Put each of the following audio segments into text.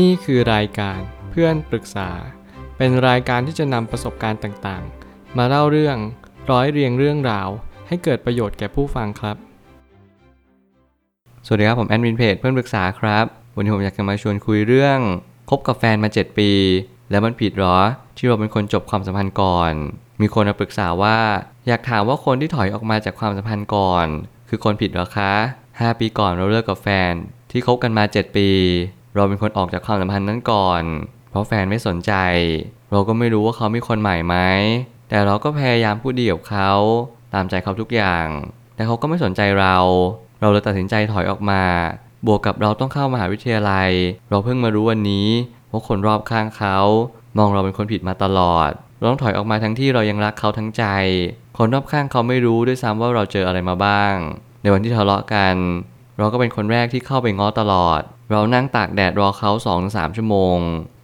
นี่คือรายการเพื่อนปรึกษา เป็นรายการที่จะนำประสบการณ์ต่างๆ มาเล่าเรื่องร้อยเรียงเรื่องราว ให้เกิดประโยชน์แก่ผู้ฟังครับ สวัสดีครับ ผมแอดมินเพจเพื่อนปรึกษาครับ วันนี้ผมอยากจะมาชวนคุยเรื่องคบกับแฟนมา 7 ปี แล้วมันผิดหรอ ที่เราเป็นคนจบความสัมพันธ์ก่อน มีคนมาปรึกษาว่า อยากถามว่าคนที่ถอยออกมาจากความสัมพันธ์ก่อน คือคนผิดหรอคะ 5 ปีก่อนเราเลิกกับแฟนที่คบกันมา 7 ปี เราเป็นคนออกจากความสัมพันธ์นั้นก่อน เพราะแฟนไม่สนใจ เราก็ไม่รู้ว่าเขามีคนใหม่ไหม แต่เราก็พยายามพูดดีกับเขา ตามใจเขาทุกอย่าง แต่เขาก็ไม่สนใจเรา เราเลยตัดสินใจถอยออกมา บวกกับเราต้องเข้ามหาวิทยาลัย เราเพิ่งมารู้วันนี้ว่าคนรอบข้างเขา มองเราเป็นคนผิดมาตลอด เราต้องถอยออกมาทั้งที่เรายังรักเขาทั้งใจ คนรอบข้างเขาไม่รู้ด้วยซ้ำว่าเราเจออะไรมาบ้าง ในวันที่ทะเลาะกัน เราก็เป็นคนแรกที่เข้าไปง้อตลอด เรานั่งตากแดดรอเขา2อถึงสชั่วโมง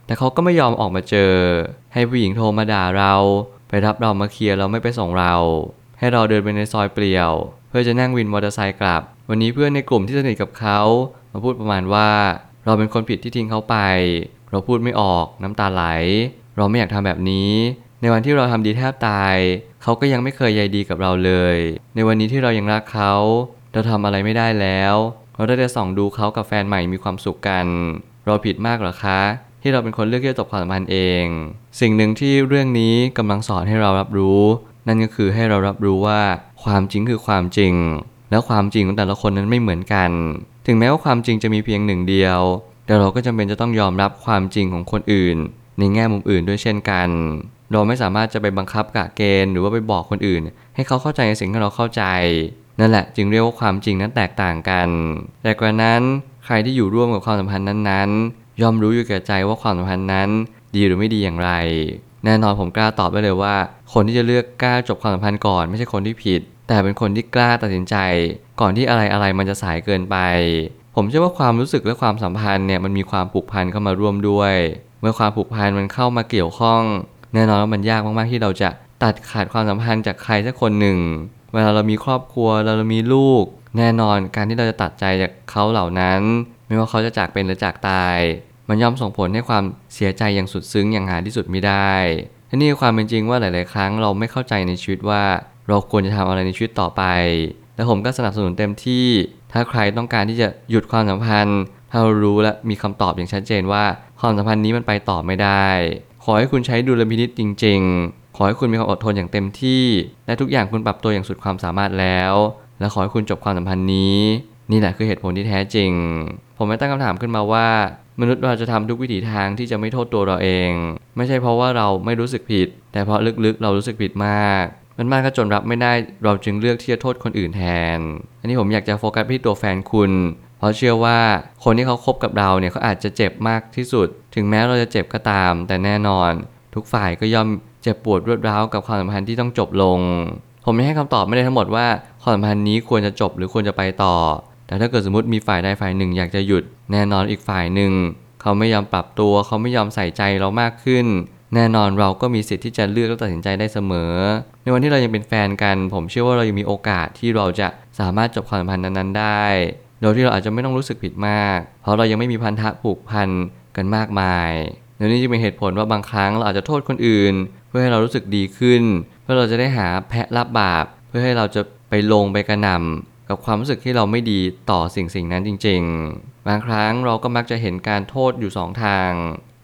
แต่เขาก็ไม่ยอมออกมาเจอ ให้ผู้หญิงโทรมาด่าเรา ไปรับเรามาเคลียร์เราไม่ไปส่งเรา ให้เราเดินไปในซอยเปลี่ยว เพื่อจะนั่งวินมอเตอร์ไซค์กลับ วันนี้เพื่อนในกลุ่มที่สนิทกับเขามาพูดประมาณว่า เราเป็นคนผิดที่ทิ้งเขาไป เราพูดไม่ออกน้ำตาไหล เราไม่อยากทำแบบนี้ ในวันที่เราทำดีแทบตาย เขาก็ยังไม่เคยใยดีกับเราเลย ในวันนี้ที่เรายังรักเขา เราทำอะไรไม่ได้แล้ว เราได้แต่ส่องดูเขากับแฟนใหม่มีความสุขกัน เราผิดมากหรอคะ ที่เราเป็นคนเลือกที่จะจบความสัมพันธ์เอง สิ่งหนึ่งที่เรื่องนี้กำลังสอนให้เรารับรู้ นั่นก็คือให้เรารับรู้ว่าความจริงคือความจริง แล้วความจริงของแต่ละคนนั้นไม่เหมือนกัน ถึงแม้ว่าความจริงจะมีเพียงหนึ่งเดียว แต่เราก็จำเป็นจะต้องยอมรับความจริงของคนอื่น ในแง่มุมอื่นด้วยเช่นกันเราไม่สามารถจะไปบังคับกะเกณฑ์หรือว่าไปบอกคนอื่น ให้เขาเข้าใจในสิ่งที่เราเข้าใจ นั่นแหละจึงเรียกว่าความจริงนั้นแตกต่างกัน แต่กว่านั้นใครที่อยู่ร่วมกับความสัมพันธ์นั้นๆ ย่อมรู้อยู่แก่ใจว่าความสัมพันธ์นั้น ดีหรือไม่ดีอย่างไร แน่นอนผมกล้าตอบได้เลยว่า คนที่จะเลือกกล้าจบความสัมพันธ์ก่อนไม่ใช่คนที่ผิด แต่เป็นคนที่กล้าตัดสินใจ ก่อนที่อะไรอะไรมันจะสายเกินไป ผมเชื่อว่าความรู้สึกและความสัมพันธ์เนี่ยมันมีความผูกพันเข้ามาร่วมด้วย เมื่อความผูกพันมันเข้ามาเกี่ยวข้อง แน่นอนว่ามันยากมากๆที่เราจะตัดขาดความสัมพันธ์จากใครสักคนหนึ่ง เวลาเรามีครอบครัวเราเรามีลูก แน่นอนการที่เราจะตัดใจจากเขาเหล่านั้น ไม่ว่าเขาจะจากเป็นหรือจากตาย มันย่อมส่งผลให้ความเสียใจอย่างสุดซึ้งอย่างหาที่สุดไม่ได้และนี่ความเป็นจริงว่าหลาย ๆ ครั้งเราไม่เข้าใจในชีวิตว่า เราควรจะทำอะไรในชีวิตต่อไป และผมก็สนับสนุนเต็มที่ ถ้าใครต้องการที่จะหยุดความสัมพันธ์ถ้าเรารู้และมีคำตอบอย่างชัดเจนว่า ความสัมพันธ์นี้มันไปต่อไม่ได้ ขอให้คุณใช้ดุลพินิจจริง ๆ ขอให้คุณมีความอดทนอย่างเต็มที่ และทุกอย่างคุณปรับตัวอย่างสุดความสามารถแล้ว และขอให้คุณจบความสัมพันธ์นี้ นี่แหละคือเหตุผลที่แท้จริง ผมไม่ตั้งคำถามขึ้นมาว่า มนุษย์เราจะทำทุกวิถีทางที่จะไม่โทษตัวเราเอง ไม่ใช่เพราะว่าเราไม่รู้สึกผิด แต่เพราะลึกๆ เรารู้สึกผิดมากมันมากก็จนรับไม่ได้เราจึงเลือกที่จะโทษคนอื่นแทน อันนี้ผมอยากจะโฟกัสที่ตัวแฟนคุณ เพราะเชื่อว่าคนที่เขาคบกับเราเนี่ยเขาอาจจะเจ็บมากที่สุด ถึงแม้เราจะเจ็บก็ตาม แต่แน่นอน ทุกฝ่ายก็ย่อม เจ็บปวดรวดร้าวกับความสัมพันธ์ที่ต้องจบลง ผมไม่ให้คำตอบไม่ได้ทั้งหมดว่าความสัมพันธ์นี้ควรจะจบหรือควรจะไปต่อ แต่ถ้าเกิดสมมติมีฝ่ายใดฝ่ายหนึ่งอยากจะหยุด แน่นอนอีกฝ่ายหนึ่ง เขาไม่ยอมปรับตัว เขาไม่ยอมใส่ใจเรามากขึ้น แน่นอนเราก็มีสิทธิ์ที่จะเลือกและตัดสินใจได้เสมอ ในวันที่เรายังเป็นแฟนกัน ผมเชื่อว่าเรายังมีโอกาสที่เราจะสามารถจบความสัมพันธ์นั้นๆได้ โดยที่เราอาจจะไม่ต้องรู้สึกผิดมาก เพราะเรายังไม่มีพันธะผูกพันกันมากมาย และนี่จะเป็นเหตุผลว่าบางครั้งเราอาจจะโทษคนอื่น เพื่อให้เรารู้สึกดีขึ้น เพื่อเราจะได้หาแพะรับบาป เพื่อให้เราจะไปลงไปกระหน่ำกับความรู้สึกที่เราไม่ดีต่อสิ่งสิ่งนั้นจริง ๆ บางครั้งเราก็มักจะเห็นการโทษอยู่สองทาง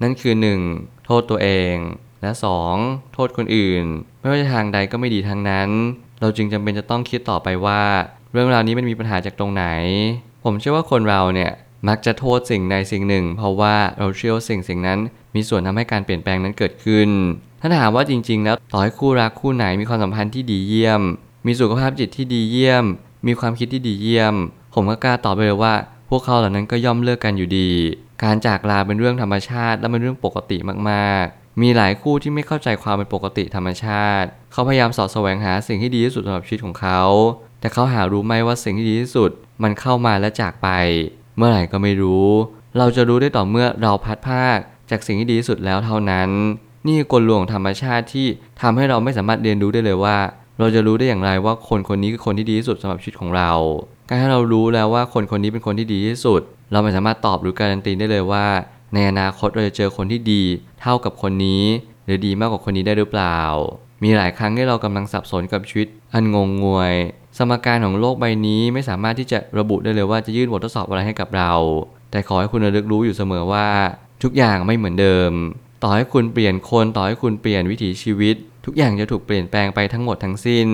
นั่นคือ 1. โทษตัวเอง และ 2. โทษคนอื่น ไม่ว่าจะทางใดก็ไม่ดีทางนั้น เราจึงจำเป็นจะต้องคิดต่อไปว่า เรื่องราวนี้มันมีปัญหาจากตรงไหน ผมเชื่อว่าคนเราเนี่ย มักจะโทษสิ่งใดสิ่งหนึ่ง เพราะว่าเราเชื่อว่าสิ่งสิ่งนั้น มีส่วนทำให้การเปลี่ยนแปลงนั้นเกิดขึ้น ถ้าถามว่าจริง ๆ แล้วต่อให้คู่รักคู่ไหนมีความสัมพันธ์ที่ดีเยี่ยม มีสุขภาพจิตที่ดีเยี่ยม มีความคิดที่ดีเยี่ยม ผมก็กล้าตอบไปเลยว่า พวกเขาเหล่านั้นก็ย่อมเลิกกันอยู่ดี การจากลาเป็นเรื่องธรรมชาติ และเป็นเรื่องปกติมากๆมีหลายคู่ที่ไม่เข้าใจความเป็นปกติธรรมชาติ เขาพยายามสอดแสวงหาสิ่งที่ดีที่สุดสำหรับชีวิตของเขา แต่เขาหารู้ไหมว่าสิ่งที่ดีที่สุด มันเข้ามาและจากไป เมื่อไหร่ก็ไม่รู้ เราจะรู้ได้ต่อเมื่อเราพัดภาคจากสิ่งที่ดีที่สุดแล้วเท่านั้น นี่กลลวงของธรรมชาติที่ทำให้เราไม่สามารถเรียนรู้ได้เลยว่า เราจะรู้ได้อย่างไรว่าคนคนนี้คือคนที่ดีที่สุดสำหรับชีวิตของเรา การที่เรารู้แล้วว่าคนคนนี้เป็นคนที่ดีที่สุด เราไม่สามารถตอบหรือการันตีได้เลยว่า ในในอนาคตเราจะเจอคนที่ดี เท่ากับคนนี้ หรือดีมากกว่าคนนี้ได้หรือเปล่า มีหลายครั้งที่เรากำลังสับสนกับชีวิต อันงงงวย สมการของโลกใบนี้ไม่สามารถที่จะระบุได้เลยว่าจะยื่นบททดสอบอะไรให้กับเรา แต่ขอให้คุณระลึกรู้อยู่เสมอว่า ทุกอย่างไม่เหมือนเดิม ต่อให้คุณเปลี่ยนคนต่อให้คุณเปลี่ยนวิถีชีวิต ทุกอย่างจะถูกเปลี่ยนแปลงไปทั้งหมดทั้งสิ้น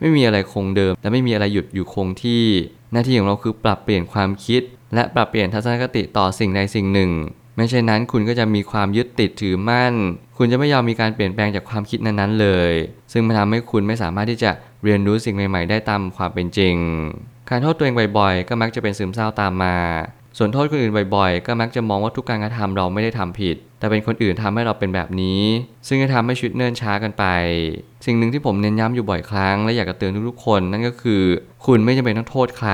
ไม่มีอะไรคงเดิม และไม่มีอะไรหยุดอยู่คงที่ หน้าที่ของเราคือปรับเปลี่ยนความคิด และปรับเปลี่ยนทัศนคติต่อสิ่งใดสิ่งหนึ่ง ไม่เช่นนั้นคุณก็จะมีความยึดติดถือมั่น คุณจะไม่ยอมมีการเปลี่ยนแปลงจากความคิดนั้นๆเลย ซึ่งมันทำให้คุณไม่สามารถที่จะ เรียนรู้สิ่งใหม่ ๆ ได้ตามความเป็นจริง การโทษตัวเองบ่อยๆ ก็มักจะเป็นซึมเศร้าตามมา ส่วนโทษคนอื่นบ่อยๆ ก็มักจะมองว่าทุกการกระทำเราไม่ได้ทำผิด แต่เป็นคนอื่นทำให้เราเป็นแบบนี้ ซึ่งจะทำให้ชีวิตเนิ่นช้ากันไป สิ่งหนึ่งที่ผมเน้นย้ำอยู่บ่อยครั้งและอยากจะเตือนทุกๆคนนั่นก็คือ คุณไม่จำเป็นต้องโทษใคร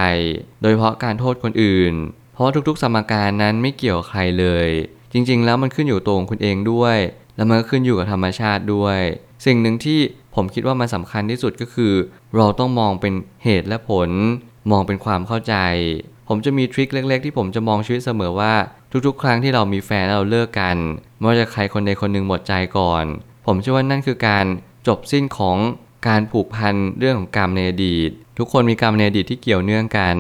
โดยเฉพาะการโทษคนอื่น เพราะว่าทุกๆ สมการนั้นไม่เกี่ยวใครเลย จริง ๆ แล้วมันขึ้นอยู่ตัวของคุณเองด้วย แล้วมันก็ขึ้นอยู่กับธรรมชาติด้วย สิ่งหนึ่งที่ผมคิดว่ามันสำคัญที่สุดก็คือ เราต้องมองเป็นเหตุและผล มองเป็นความเข้าใจ ผมจะมีทริคเล็ก ๆ ที่ผมจะมองชีวิตเสมอว่า ทุกๆ ครั้งที่เรามีแฟนแล้วเราเลิกกันไม่ว่าจะใครคนใดคนหนึ่งหมดใจก่อน ผมเชื่อว่านั่นคือการจบสิ้นของการผูกพันเรื่องของกรรมในอดีต ทุกคนมีกรรมในอดีตที่เกี่ยวเนื่องกัน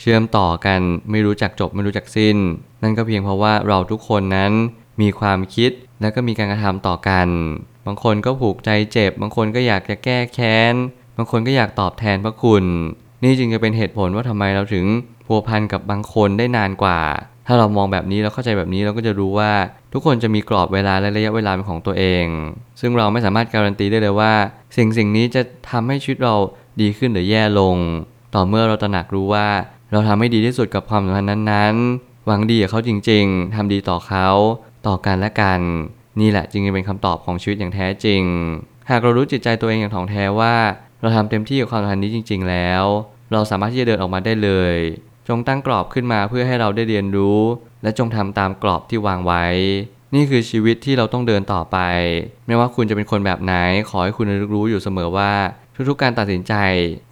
เชื่อมต่อกันไม่รู้จักจบไม่รู้จักสิ้น นั่นก็เพียงเพราะว่าเราทุกคนนั้นมีความคิดและก็มีการกระทำต่อกัน บางคนก็ผูกใจเจ็บ บางคนก็อยากจะแก้แค้น บางคนก็อยากตอบแทนพระคุณ นี่จึงจะเป็นเหตุผลว่าทำไมเราถึงพัวพันกับบางคนได้นานกว่า ถ้าเรามองแบบนี้เราเข้าใจแบบนี้เราก็จะรู้ว่าทุกคนจะมีกรอบเวลาและระยะเวลาเป็นของตัวเอง ซึ่งเราไม่สามารถการันตีได้เลยว่า สิ่งสิ่งนี้จะทำให้ชีวิตเราดีขึ้นหรือแย่ลง ต่อเมื่อเราตระหนักรู้ว่า เราทำให้ดีที่สุดกับความสัมพันธ์นั้นๆ หวังดีกับเขาจริงๆทำดีต่อเขา ต่อกันและกัน นี่แหละจึงเป็นคำตอบของชีวิตอย่างแท้จริง หากเรารู้จิตใจตัวเองอย่างถ่องแท้ว่า เราทำเต็มที่กับความสัมพันธ์นี้จริง ๆ แล้ว เราสามารถที่จะเดินออกมาได้เลย จงตั้งกรอบขึ้นมาเพื่อให้เราได้เรียนรู้ และจงทำตามกรอบที่วางไว้ นี่คือชีวิตที่เราต้องเดินต่อไป ไม่ว่าคุณจะเป็นคนแบบไหนขอให้คุณรู้อยู่เสมอว่า ทุกๆการตัดสินใจ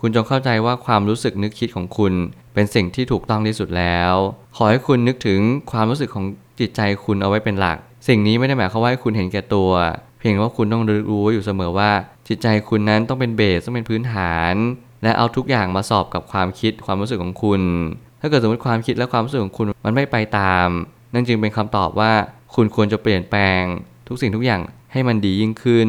คุณจงเข้าใจว่าความรู้สึกนึกคิดของคุณเป็นสิ่งที่ถูกต้องที่สุดแล้ว ขอให้คุณนึกถึงความรู้สึกของจิตใจคุณเอาไว้เป็นหลัก สิ่งนี้ไม่ได้หมายความว่าให้คุณเห็นแก่ตัว เพียงว่าคุณต้องรู้อยู่เสมอว่า จิตใจคุณนั้นต้องเป็นเบสต้องเป็นพื้นฐาน และเอาทุกอย่างมาสอบกับความคิดความรู้สึกของคุณ ถ้าเกิดสมมติความคิดและความรู้สึกของคุณมันไม่ไปตาม นั่นจึงเป็นคำตอบว่า คุณควรจะเปลี่ยนแปลง ทุกสิ่งทุกอย่าง ให้มันดียิ่งขึ้น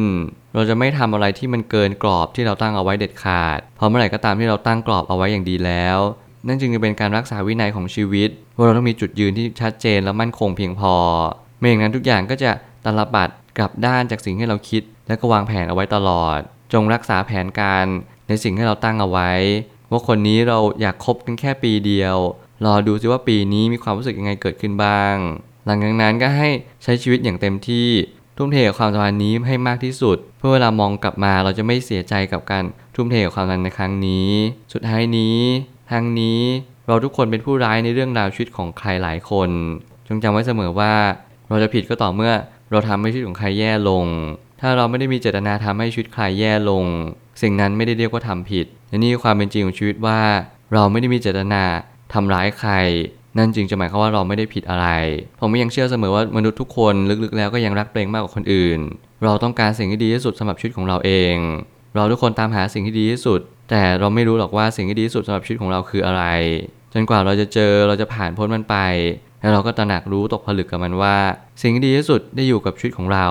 เราจะไม่ทำอะไรที่มันเกินกรอบที่เราตั้งเอาไว้เด็ดขาด เพราะเมื่อไหร่ก็ตามที่เราตั้งกรอบเอาไว้อย่างดีแล้ว นั่นจึงจะเป็นการรักษาวินัยของชีวิต ว่าเราต้องมีจุดยืนที่ชัดเจนและมั่นคงเพียงพอ ไม่อย่างนั้นทุกอย่างก็จะตลบัดกลับด้านจากสิ่งที่เราคิด และก็วางแผนเอาไว้ตลอด จงรักษาแผนการในสิ่งที่เราตั้งเอาไว้ ว่าคนนี้เราอยากคบกันแค่ปีเดียว รอดูซิว่าปีนี้มีความรู้สึกยังไงเกิดขึ้นบ้าง หลังจากนั้นก็ให้ใช้ชีวิตอย่างเต็มที่ ทุ่มเทกับความสัมพันธ์นี้ให้มากที่สุด เพื่อเวลามองกลับมาเราจะไม่เสียใจกับการทุ่มเทกับความสัมพันธ์ในครั้งนี้ สุดท้ายนี้ทางนี้เราทุกคนเป็นผู้ร้ายในเรื่องราวชีวิตของใครหลายคน จงจำไว้เสมอว่า เราจะผิดก็ต่อเมื่อเราทำให้ชีวิตของใครแย่ลง ถ้าเราไม่ได้มีเจตนาทำให้ชีวิตใครแย่ลง สิ่งนั้นไม่ได้เรียกว่าทำผิดและนี่คือความเป็นจริงของชีวิตว่า เราไม่ได้มีเจตนาทำร้ายใคร นั่นจึงจะหมายความว่าเราไม่ได้ผิดอะไร ผมยังเชื่อเสมอว่ามนุษย์ทุกคนลึกๆแล้วก็ยังรักตัวเองมากกว่าคนอื่น เราต้องการสิ่งที่ดีที่สุดสำหรับชีวิตของเราเอง เราทุกคนตามหาสิ่งที่ดีที่สุด แต่เราไม่รู้หรอกว่าสิ่งที่ดีที่สุดสำหรับชีวิตของเราคืออะไร จนกว่าเราจะเจอเราจะผ่านพ้นมันไป แล้วเราก็ตระหนักรู้ตกผลึกกับมันว่า สิ่งที่ดีที่สุดได้อยู่กับชีวิตของเรา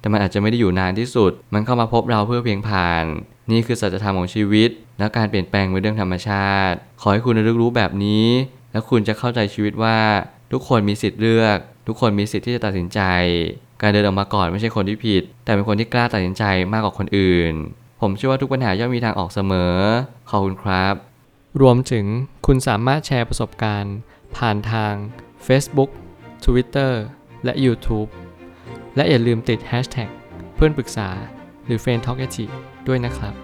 แต่มันอาจจะไม่ได้อยู่นานที่สุด มันเข้ามาพบเราเพื่อเพียงผ่าน นี่คือสัจธรรมของชีวิต และการเปลี่ยนแปลงเป็นเรื่องธรรมชาติ ขอให้คุณระลึกรู้แบบนี้ และคุณจะเข้าใจชีวิตว่าทุกคนมีสิทธิ์เลือก ทุกคนมีสิทธิ์ที่จะตัดสินใจ การเดินออกมาก่อนไม่ใช่คนที่ผิด แต่เป็นคนที่กล้าตัดสินใจมากกว่าคนอื่น ผมเชื่อว่าทุกปัญหาย่อมมีทางออกเสมอ ขอบคุณครับ รวมถึงคุณสามารถแชร์ประสบการณ์ ผ่านทาง Facebook Twitter และ YouTube และอย่าลืมติด Hashtag เพื่อนปรึกษาหรือ f r ร e n d t a l k a ด้วยนะครับ